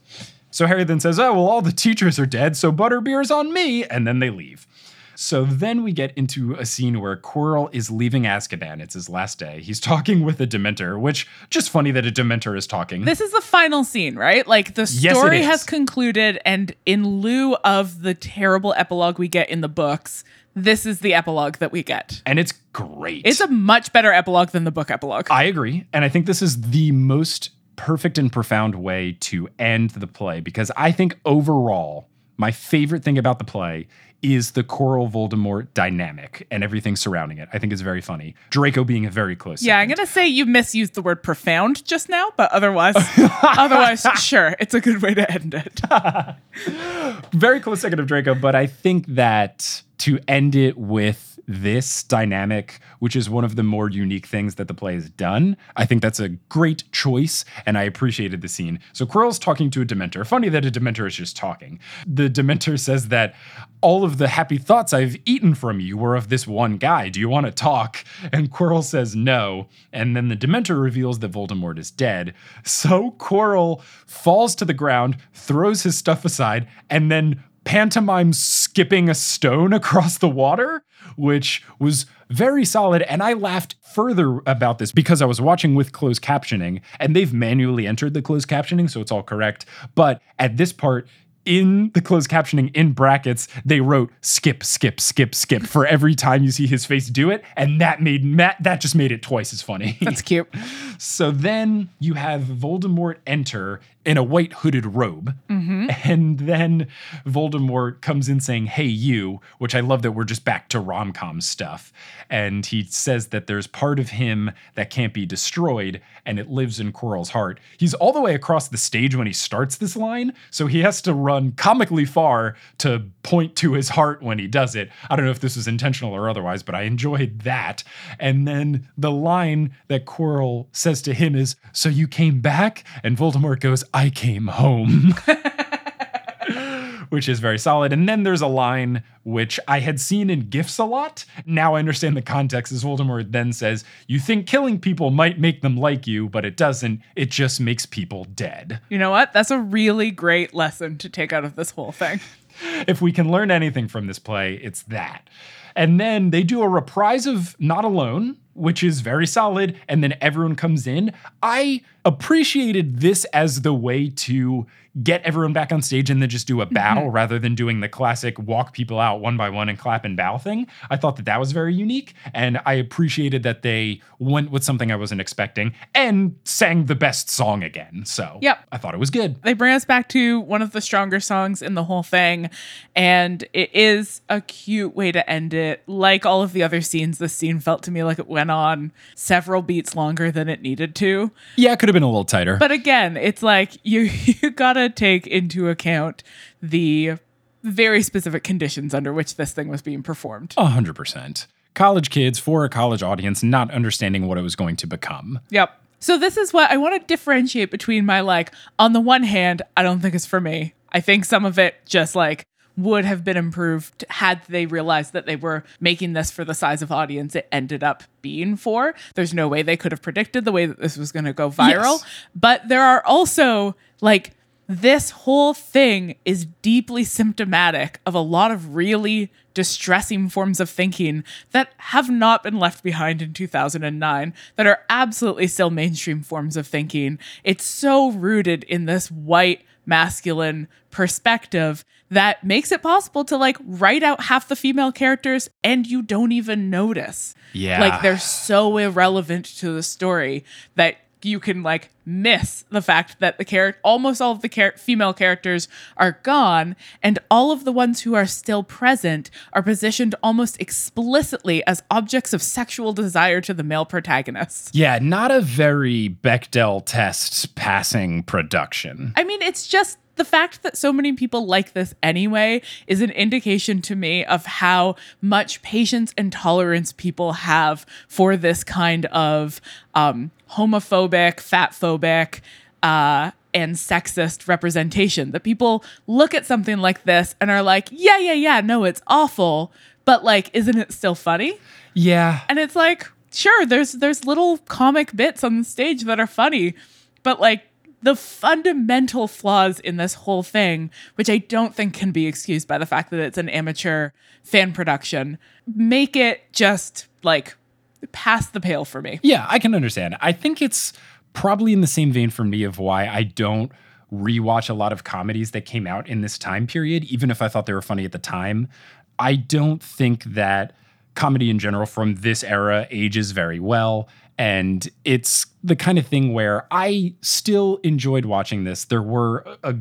So Harry then says, Oh, well, all the teachers are dead, so butterbeer's on me. And then they leave. So then we get into a scene where Quirrell is leaving Azkaban. It's his last day. He's talking with a Dementor, which just funny that a Dementor is talking. this is the final scene, right? Like the Yes, story is. has concluded, and in lieu of the terrible epilogue we get in the books, this is the epilogue that we get. and it's great. It's a much better epilogue than the book epilogue. I agree. And I think this is the most perfect and profound way to end the play because I think overall, my favorite thing about the play is the Quirrell Voldemort dynamic and everything surrounding it. I think it's very funny. Draco being a very close. Yeah, I'm gonna say you misused the word profound just now, but otherwise, otherwise, sure, it's a good way to end it. very close second of Draco, but I think that to end it with this dynamic, which is one of the more unique things that the play has done, I think that's a great choice, and I appreciated the scene. So Quirrell's talking to a Dementor. Funny that a Dementor is just talking. The Dementor says that all of the happy thoughts I've eaten from you were of this one guy. Do you want to talk? And Quirrell says no. And then the Dementor reveals that Voldemort is dead. So Quirrell falls to the ground, throws his stuff aside, and then pantomimes skipping a stone across the water, which was very solid. And I laughed further about this because I was watching with closed captioning, and they've manually entered the closed captioning, so it's all correct. But at this part, in the closed captioning in brackets, they wrote skip, skip, skip, skip for every time you see his face do it. And that made Matt, that just made it twice as funny. That's cute. So then you have Voldemort enter in a white hooded robe. Mm-hmm. And then Voldemort comes in saying, Hey, you, which I love that we're just back to rom com stuff. And he says that there's part of him that can't be destroyed and it lives in Quirrell's heart. He's all the way across the stage when he starts this line. So he has to run comically far to point to his heart when he does it. I don't know if this was intentional or otherwise, but I enjoyed that. And then the line that Quirrell says to him is, So you came back? And Voldemort goes, I came home. which is very solid. And then there's a line which I had seen in GIFs a lot. Now I understand the context as Voldemort then says, You think killing people might make them like you, but it doesn't. It just makes people dead. You know what? That's a really great lesson to take out of this whole thing. if we can learn anything from this play, it's that. And then they do a reprise of Not Alone, which is very solid. And then everyone comes in. I appreciated this as the way to get everyone back on stage and then just do a battle mm-hmm. rather than doing the classic walk people out one by one and clap and bow thing. I thought that that was very unique and I appreciated that they went with something I wasn't expecting and sang the best song again. So yep. I thought it was good. They bring us back to one of the stronger songs in the whole thing and it is a cute way to end it. Like all of the other scenes, this scene felt to me like it went on several beats longer than it needed to. Yeah, it could have been a little tighter. But again, it's like you you got to take into account the very specific conditions under which this thing was being performed. A hundred percent. College kids for a college audience not understanding what it was going to become. Yep. So this is what I want to differentiate between my like on the one hand, I don't think it's for me. I think some of it just like would have been improved had they realized that they were making this for the size of audience it ended up being for. There's no way they could have predicted the way that this was going to go viral. Yes. But there are also like this whole thing is deeply symptomatic of a lot of really distressing forms of thinking that have not been left behind in 2009, that are absolutely still mainstream forms of thinking. It's so rooted in this white masculine perspective that makes it possible to like write out half the female characters and you don't even notice. Yeah. Like they're so irrelevant to the story that you can like miss the fact that the character almost all of the char- female characters are gone and all of the ones who are still present are positioned almost explicitly as objects of sexual desire to the male protagonists. Yeah, not a very Bechdel test passing production. I mean, it's just the fact that so many people like this anyway is an indication to me of how much patience and tolerance people have for this kind of um, homophobic, fatphobic, uh, and sexist representation. That people look at something like this and are like, yeah, yeah, yeah, no, it's awful, but like, isn't it still funny? Yeah. And it's like, sure, there's there's little comic bits on the stage that are funny, but like the fundamental flaws in this whole thing, which I don't think can be excused by the fact that it's an amateur fan production, make it just like past the pale for me. Yeah, I can understand. I think it's probably in the same vein for me of why I don't rewatch a lot of comedies that came out in this time period, even if I thought they were funny at the time. I don't think that comedy in general from this era ages very well. And it's the kind of thing where I still enjoyed watching this. There were a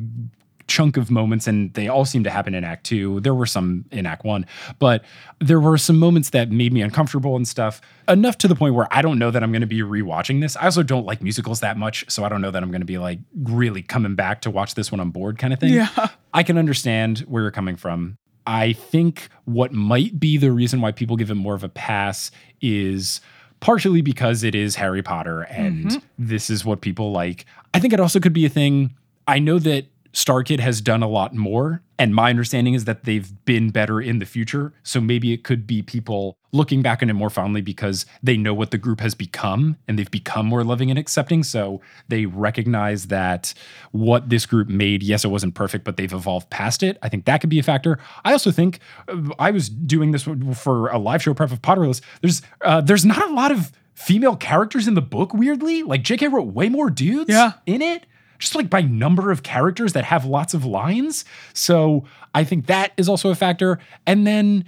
chunk of moments, and they all seem to happen in Act Two. There were some in Act One, but there were some moments that made me uncomfortable and stuff. Enough to the point where I don't know that I'm going to be rewatching this. I also don't like musicals that much, so I don't know that I'm going to be like really coming back to watch this when I'm bored, kind of thing. Yeah, I can understand where you're coming from. I think what might be the reason why people give it more of a pass is partially because it is Harry Potter and mm-hmm. this is what people like. I think it also could be a thing. I know that StarKid has done a lot more. And my understanding is that they've been better in the future. So maybe it could be people looking back on it more fondly because they know what the group has become and they've become more loving and accepting. So they recognize that what this group made, yes, it wasn't perfect, but they've evolved past it. I think that could be a factor. I also think uh, I was doing this for a live show prep of Potterless. There's uh, there's not a lot of female characters in the book, weirdly. Like JK wrote way more dudes yeah. in it just like by number of characters that have lots of lines. So I think that is also a factor. And then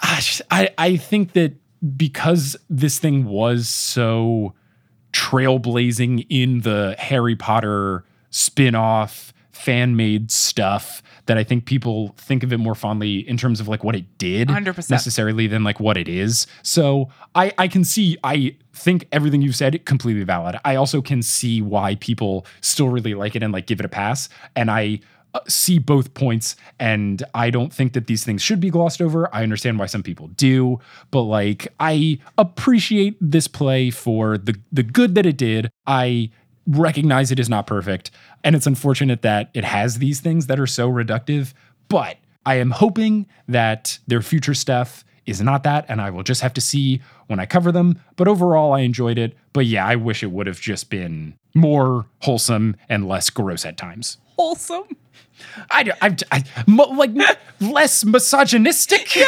ah, I, I think that because this thing was so trailblazing in the Harry Potter spin off fan made stuff that I think people think of it more fondly in terms of like what it did 100%. necessarily than like what it is. So I I can see I think everything you've said completely valid. I also can see why people still really like it and like give it a pass and I uh, see both points and I don't think that these things should be glossed over. I understand why some people do, but like I appreciate this play for the the good that it did. I recognize it is not perfect. And it's unfortunate that it has these things that are so reductive. But I am hoping that their future stuff is not that. And I will just have to see when I cover them. But overall, I enjoyed it. But yeah, I wish it would have just been more wholesome and less gross at times. Wholesome. I, I, I mo- like less misogynistic.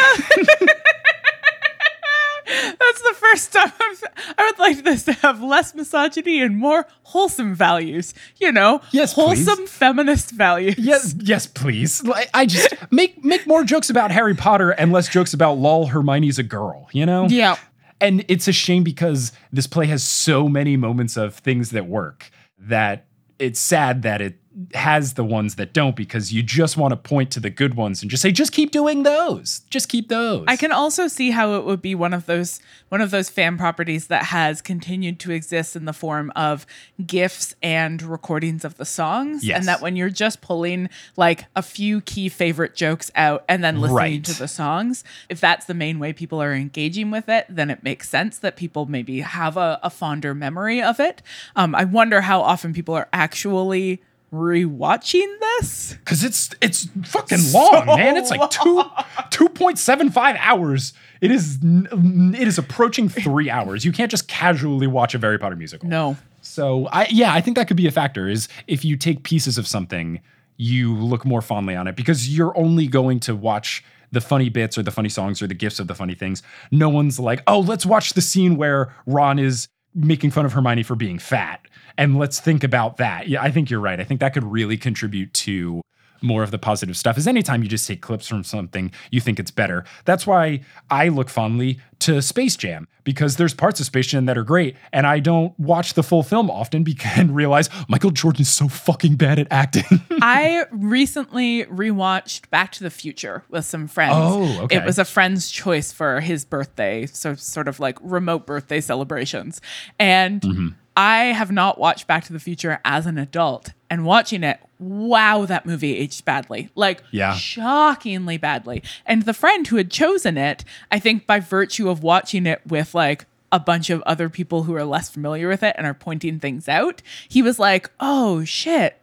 That's the first time I've, I would like this to have less misogyny and more wholesome values. You know, Yes, wholesome please. feminist values. Yes, yes, please. I just make make more jokes about Harry Potter and less jokes about lol Hermione's a girl, you know? Yeah. And it's a shame because this play has so many moments of things that work that it's sad that it has the ones that don't because you just want to point to the good ones and just say just keep doing those. Just keep those. I can also see how it would be one of those one of those fan properties that has continued to exist in the form of gifs and recordings of the songs Yes. and that when you're just pulling like a few key favorite jokes out and then listening Right. to the songs if that's the main way people are engaging with it then it makes sense that people maybe have a, a fonder memory of it um, i wonder how often people are actually rewatching this Cause it's it's fucking long, man. It's like two two point seven five hours. It is it is approaching three hours. You can't just casually watch a Harry Potter musical. no So I yeah, I think that could be a factor. Is if you take pieces of something, you look more fondly on it because you're only going to watch the funny bits or the funny songs or the gifts of the funny things. No one's like, oh, let's watch the scene where Ron is making fun of Hermione for being fat. And let's think about that. Yeah, I think you're right. I think that could really contribute to more of the positive stuff is anytime you just take clips from something you think it's better that's why i look fondly to space jam because there's parts of space jam that are great and i don't watch the full film often because and realize michael jordan's so fucking bad at acting I recently rewatched Back to the Future with some friends. Oh, okay. It was a friend's choice for his birthday, so sort of like remote birthday celebrations. And Mm-hmm. I have not watched Back to the Future as an adult. And watching it, wow, that movie aged badly. Like, Yeah. shockingly badly. And the friend who had chosen it, I think by virtue of watching it with like a bunch of other people who are less familiar with it and are pointing things out, he was like, oh shit,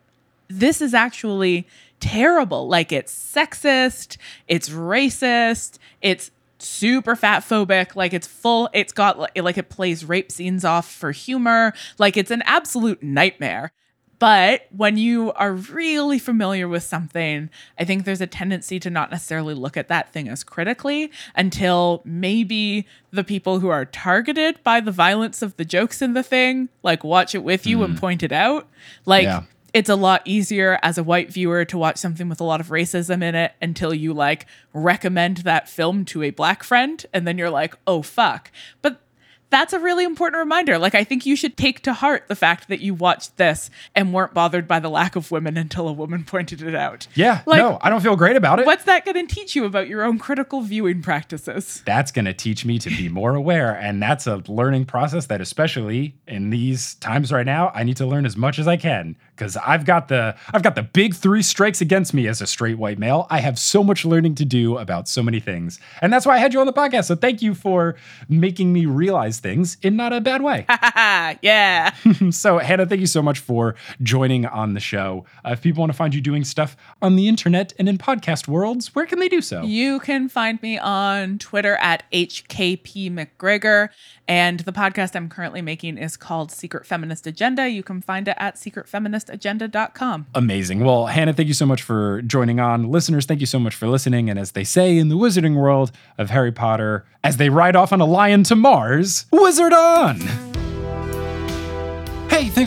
this is actually terrible. Like it's sexist, it's racist, it's super fat phobic like it's full it's got like it plays rape scenes off for humor like it's an absolute nightmare but when you are really familiar with something, I think there's a tendency to not necessarily look at that thing as critically until maybe the people who are targeted by the violence of the jokes in the thing, like watch it with you and mm. point it out. Like Yeah. It's a lot easier as a white viewer to watch something with a lot of racism in it until you like recommend that film to a black friend and then you're like, "Oh fuck." But that's a really important reminder. Like I think you should take to heart the fact that you watched this and weren't bothered by the lack of women until a woman pointed it out. yeah Like no i don't feel great about it what's that going to teach you about your own critical viewing practices? that's going to teach me to be more aware and that's a learning process that especially in these times right now i need to learn as much as i can because i've got the i've got the big three strikes against me as a straight white male. I have so much learning to do about so many things. And that's why i had you on the podcast. So thank you for making me realize things in not a bad way. Ah, yeah. so hannah thank you so much for joining on the show. Uh, if people want to find you doing stuff on the internet and in podcast worlds where can they do so? You can find me on Twitter at HKP McGregor. And the podcast I'm currently making is called Secret Feminist Agenda. You can find it at secretfeministagenda.com. Amazing. Well, Hannah, thank you so much for joining on. Listeners, thank you so much for listening. And as they say in the wizarding world of Harry Potter, as they ride off on a lion to Mars, wizard on!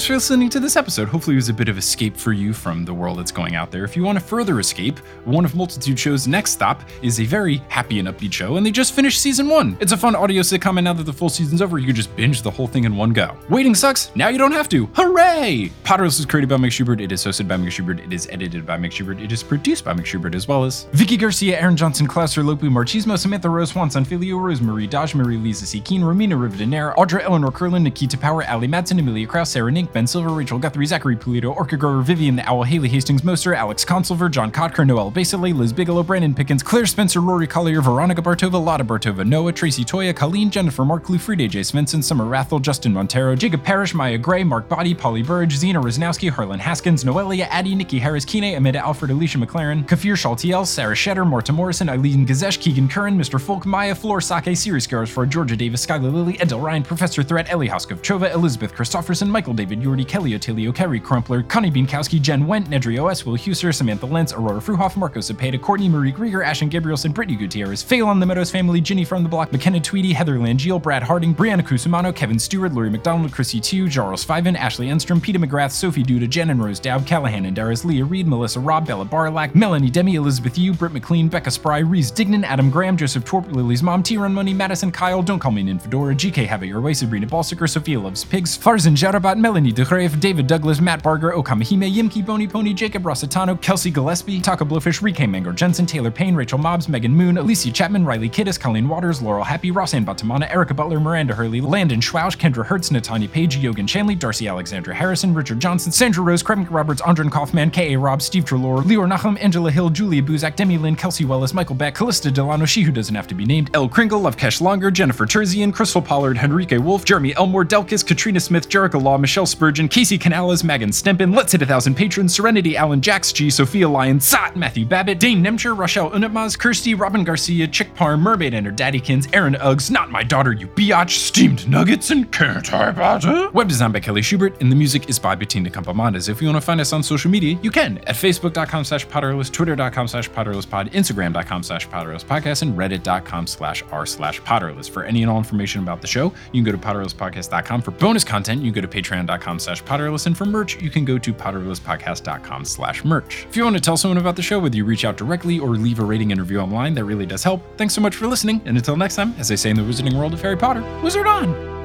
Thanks for listening to this episode. Hopefully, it was a bit of escape for you from the world that's going out there. If you want to further escape, one of Multitude Show's next stop is a very happy and upbeat show, and they just finished season one. It's a fun audio sitcom, and now that the full season's over, you can just binge the whole thing in one go. Waiting sucks, now you don't have to. Hooray! Potterless is created by Mike Schubert, it is hosted by Mike Schubert, it is edited by Mike Schubert, it is produced by Mike Schubert, as well as Vicky Garcia, Aaron Johnson, Klaus Lopu, Marchismo, Samantha Rose, Juan Sanfilio, Rosemary Dodge, Marie Lisa C. Keen, Romina Rivadenaire, Audra Eleanor Curlin, Nikita Power, Ali Madsen, Amelia Kraus, Sarah Nink, Ben Silver, Rachel Guthrie, Zachary Pulido, Orca Grower, Vivian the Owl, Haley Hastings Moster, Alex Consulver, John Kotker, Noel Basile, Liz Bigelow, Brandon Pickens, Claire Spencer, Rory Collier, Veronica Bartova, Lotta Bartova, Noah, Tracy Toya, Colleen, Jennifer, Mark Lufride, J. Svensson, Summer Rathel, Justin Montero, Jacob Parrish, Maya Gray, Mark Body, Polly Burge, Zena Rosnowski, Harlan Haskins, Noelia, Addie, Nikki Harris, Kine, Amanda Alfred, Alicia McLaren, Kafir Shaltiel, Sarah Shetter, Morta Morrison, Eileen Gazesh, Keegan Curran, Mr. Folk, Maya, Floor Sake, Sirius for Georgia Davis, Skylar Lilly, Edel Ryan, Professor Threat, Ellie Hoskov, Chova, Elizabeth Christofferson, Michael David, Yordi, Kelly Otilio, Kerry Crumpler, Connie Bienkowski, Jen Went, Nedry OS, Will Huser, Samantha Lentz, Aurora Fruhoff, Marco Cepeda, Courtney Marie Grieger, Ashton Gabrielson, Brittany Gutierrez, on the Meadows family, Ginny from the Block, McKenna Tweedy, Heather Langeal, Brad Harding, Brianna Kusumano, Kevin Stewart, Lori McDonald, Chrissy Tew, Charles Fiven, Ashley Enstrom, Peter McGrath, Sophie Duda, Jen and Rose Dowd, Callahan and Darius, Leah Reed, Melissa Robb, Bella Barlack, Melanie Demi, Elizabeth Yu, Britt McLean, Becca Spry, Reese Dignan, Adam Graham, Joseph Torp, Lily's mom, T Run Money, Madison Kyle, Don't Call Me Nin Fedora, GK Have It Your Way, Sabrina Balsiker, Sophia Loves Pigs, Farzan Jarabat, Melanie DeGrave, David Douglas, Matt Barger, Okamahime, Yimki Bony Pony, Jacob Rossitano, Kelsey Gillespie, Taco Blowfish, Rike Mango Jensen, Taylor Payne, Rachel Mobbs, Megan Moon, Alicia Chapman, Riley Kiddis, Colleen Waters, Laurel Happy, Rossanne Batamana, Erica Butler, Miranda Hurley, Landon Schwausch, Kendra Hertz, Natanya Page, Yogan Shanley, Darcy Alexandra Harrison, Richard Johnson, Sandra Rose, Craig Roberts, Andron Kaufman, K.A. Rob, Steve Trelaw, Leor Nachum, Angela Hill, Julia Buzak, Demi Lynn, Kelsey Wellis, Michael Beck, Callista Delano, she who doesn't have to be named, El Kringle, Lovekesh Longer, Jennifer Terzian, Crystal Pollard, Henrique Wolf, Jeremy Elmore, Delkis, Katrina Smith, Jerica Law, Michelle Spurgeon, Casey Canales, Megan Stempin, Let's Hit a Thousand Patrons, Serenity, Alan Jacks, G, Sophia Lyon, Sot, Matthew Babbitt, Dane Nemcher, Rochelle Unatmaz, Kirsty, Robin Garcia, Chick Parr, Mermaid and her Daddykins, Aaron Uggs, Not My Daughter, You Biatch, Steamed Nuggets, and Can't I? Web design by Kelly Schubert, and the music is by Bettina Campomanes. If you want to find us on social media, you can at facebook.com slash potterless, twitter.com slash potterlesspod, instagram.com slash potterlesspodcast, and reddit.com slash r slash potterless. For any and all information about the show, you can go to potterlesspodcast.com. For bonus content, you can go to patreon.com slash potterless, and for merch, you can go to potterlesspodcast.com slash merch. If you want to tell someone about the show, whether you reach out directly or leave a rating and review online, that really does help. Thanks so much for listening, and until next time, as they say in the wizarding world of Harry Potter, wizard on!